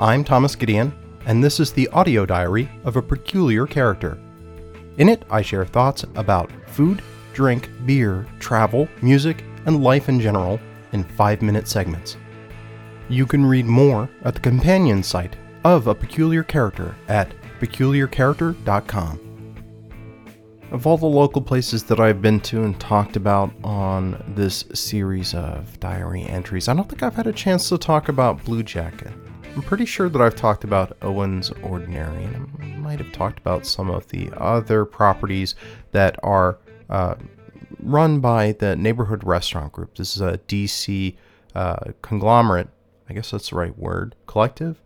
I'm Thomas Gideon, and this is the audio diary of a peculiar character. In it, I share thoughts about food, drink, beer, travel, music, and life in general in five minute segments. You can read more at the companion site of A Peculiar Character at peculiarcharacter.com. Of all the local places that I've been to and talked about on this series of diary entries, I don't think I've had a chance to talk about Blue Jacket. I'm pretty sure that I've talked about Owen's Ordinary, and I might have talked about some of the other properties that are uh, run by the Neighborhood Restaurant Group. This is a DC uh, conglomerate, I guess that's the right word, collective,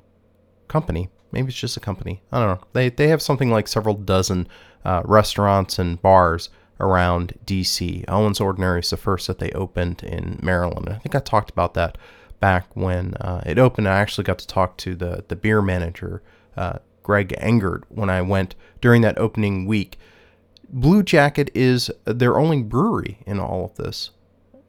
company. Maybe it's just a company. I don't know. They, they have something like several dozen uh, restaurants and bars around DC. Owen's Ordinary is the first that they opened in Maryland. I think I talked about that back when uh, it opened. I actually got to talk to the the beer manager, uh, Greg Engert, when I went during that opening week. Blue Jacket is their only brewery in all of this.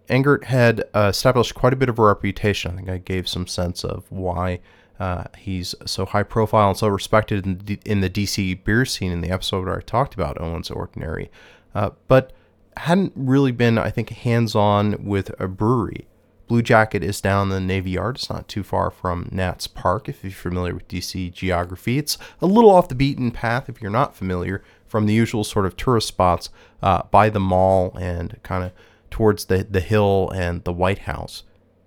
Engert had uh, established quite a bit of a reputation. I think I gave some sense of why uh, he's so high profile and so respected in the, in the DC beer scene in the episode where I talked about Owen's Ordinary, uh, but hadn't really been, I think, hands on with a brewery. Blue Jacket is down in the Navy Yard. It's not too far from Nats Park, if you're familiar with DC geography. It's a little off the beaten path if you're not familiar from the usual sort of tourist spots uh, by the mall and kind of towards the, the hill and the White House.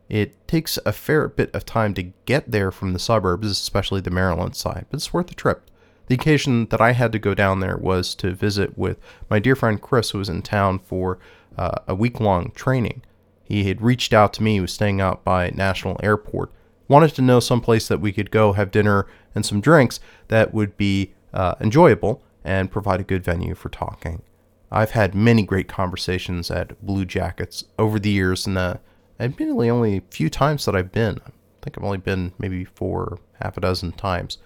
It takes a fair bit of time to get there from the suburbs, especially the Maryland side, but it's worth the trip. The occasion that I had to go down there was to visit with my dear friend Chris, who was in town for uh, a week long training. He had reached out to me, he was staying out by National Airport, wanted to know some place that we could go have dinner and some drinks that would be uh, enjoyable and provide a good venue for talking. I've had many great conversations at Blue Jackets over the years, and uh, admittedly, only a few times that I've been. I think I've only been maybe four, half a dozen times.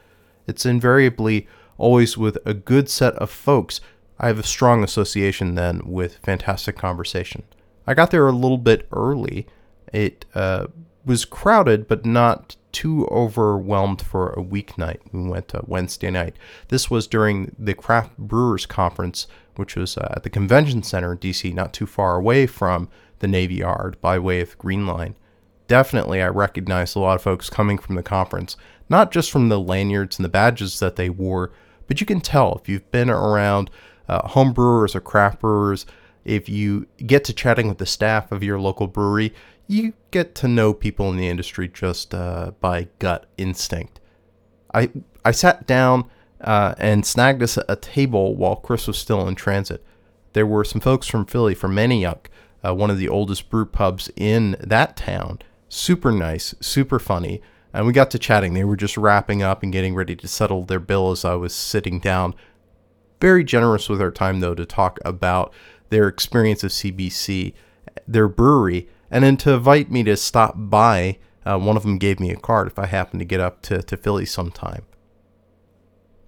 It's invariably always with a good set of folks. I have a strong association then with fantastic conversation. I got there a little bit early. It uh, was crowded, but not too overwhelmed for a weeknight. We went to Wednesday night. This was during the Craft Brewers Conference, which was uh, at the Convention Center in DC, not too far away from the Navy Yard by way of Green Line. Definitely, I recognized a lot of folks coming from the conference, not just from the lanyards and the badges that they wore, but you can tell if you've been around uh, home brewers or craft brewers if you get to chatting with the staff of your local brewery, you get to know people in the industry just uh, by gut instinct. I I sat down uh, and snagged us a table while Chris was still in transit. There were some folks from Philly, from Manayunk, uh, one of the oldest brew pubs in that town. Super nice, super funny. And we got to chatting. They were just wrapping up and getting ready to settle their bill as I was sitting down. Very generous with our time, though, to talk about their experience of CBC, their brewery, and then to invite me to stop by. Uh, one of them gave me a card if I happened to get up to, to Philly sometime.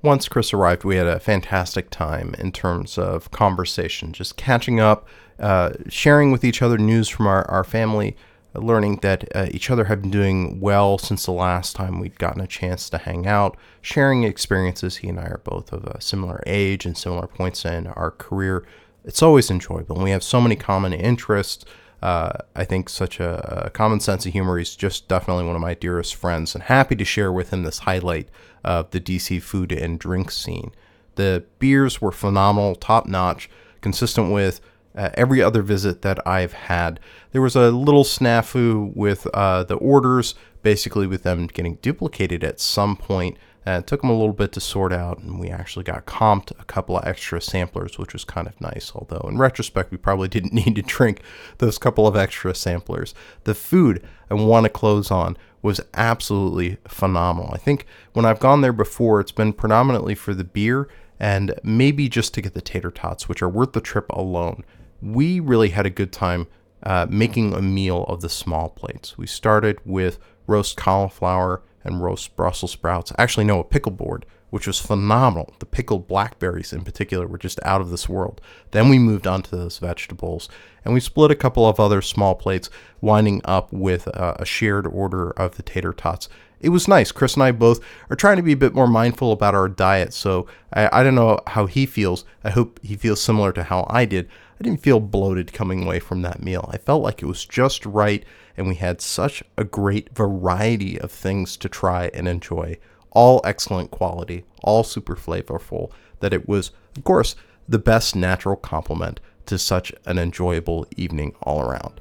Once Chris arrived, we had a fantastic time in terms of conversation, just catching up, uh, sharing with each other news from our, our family, learning that uh, each other had been doing well since the last time we'd gotten a chance to hang out, sharing experiences. He and I are both of a similar age and similar points in our career it's always enjoyable. And we have so many common interests. Uh, I think such a, a, common sense of humor. He's just definitely one of my dearest friends, and happy to share with him this highlight of the DC food and drink scene. The beers were phenomenal, top notch, consistent with uh, every other visit that I've had. There was a little snafu with uh, the orders, basically with them getting duplicated at some point. Uh, it took them a little bit to sort out, and we actually got comped a couple of extra samplers, which was kind of nice. Although, in retrospect, we probably didn't need to drink those couple of extra samplers. The food I want to close on was absolutely phenomenal. I think when I've gone there before, it's been predominantly for the beer and maybe just to get the tater tots, which are worth the trip alone. We really had a good time uh, making a meal of the small plates. We started with roast cauliflower and roast Brussels sprouts. Actually, no, a pickle board, which was phenomenal. The pickled blackberries in particular were just out of this world. Then we moved on to those vegetables, and we split a couple of other small plates, winding up with uh, a shared order of the tater tots. It was nice. Chris and I both are trying to be a bit more mindful about our diet, so I, I don't know how he feels. I hope he feels similar to how I did. I didn't feel bloated coming away from that meal. I felt like it was just right, and we had such a great variety of things to try and enjoy. All excellent quality, all super flavorful, that it was, of course, the best natural complement to such an enjoyable evening all around.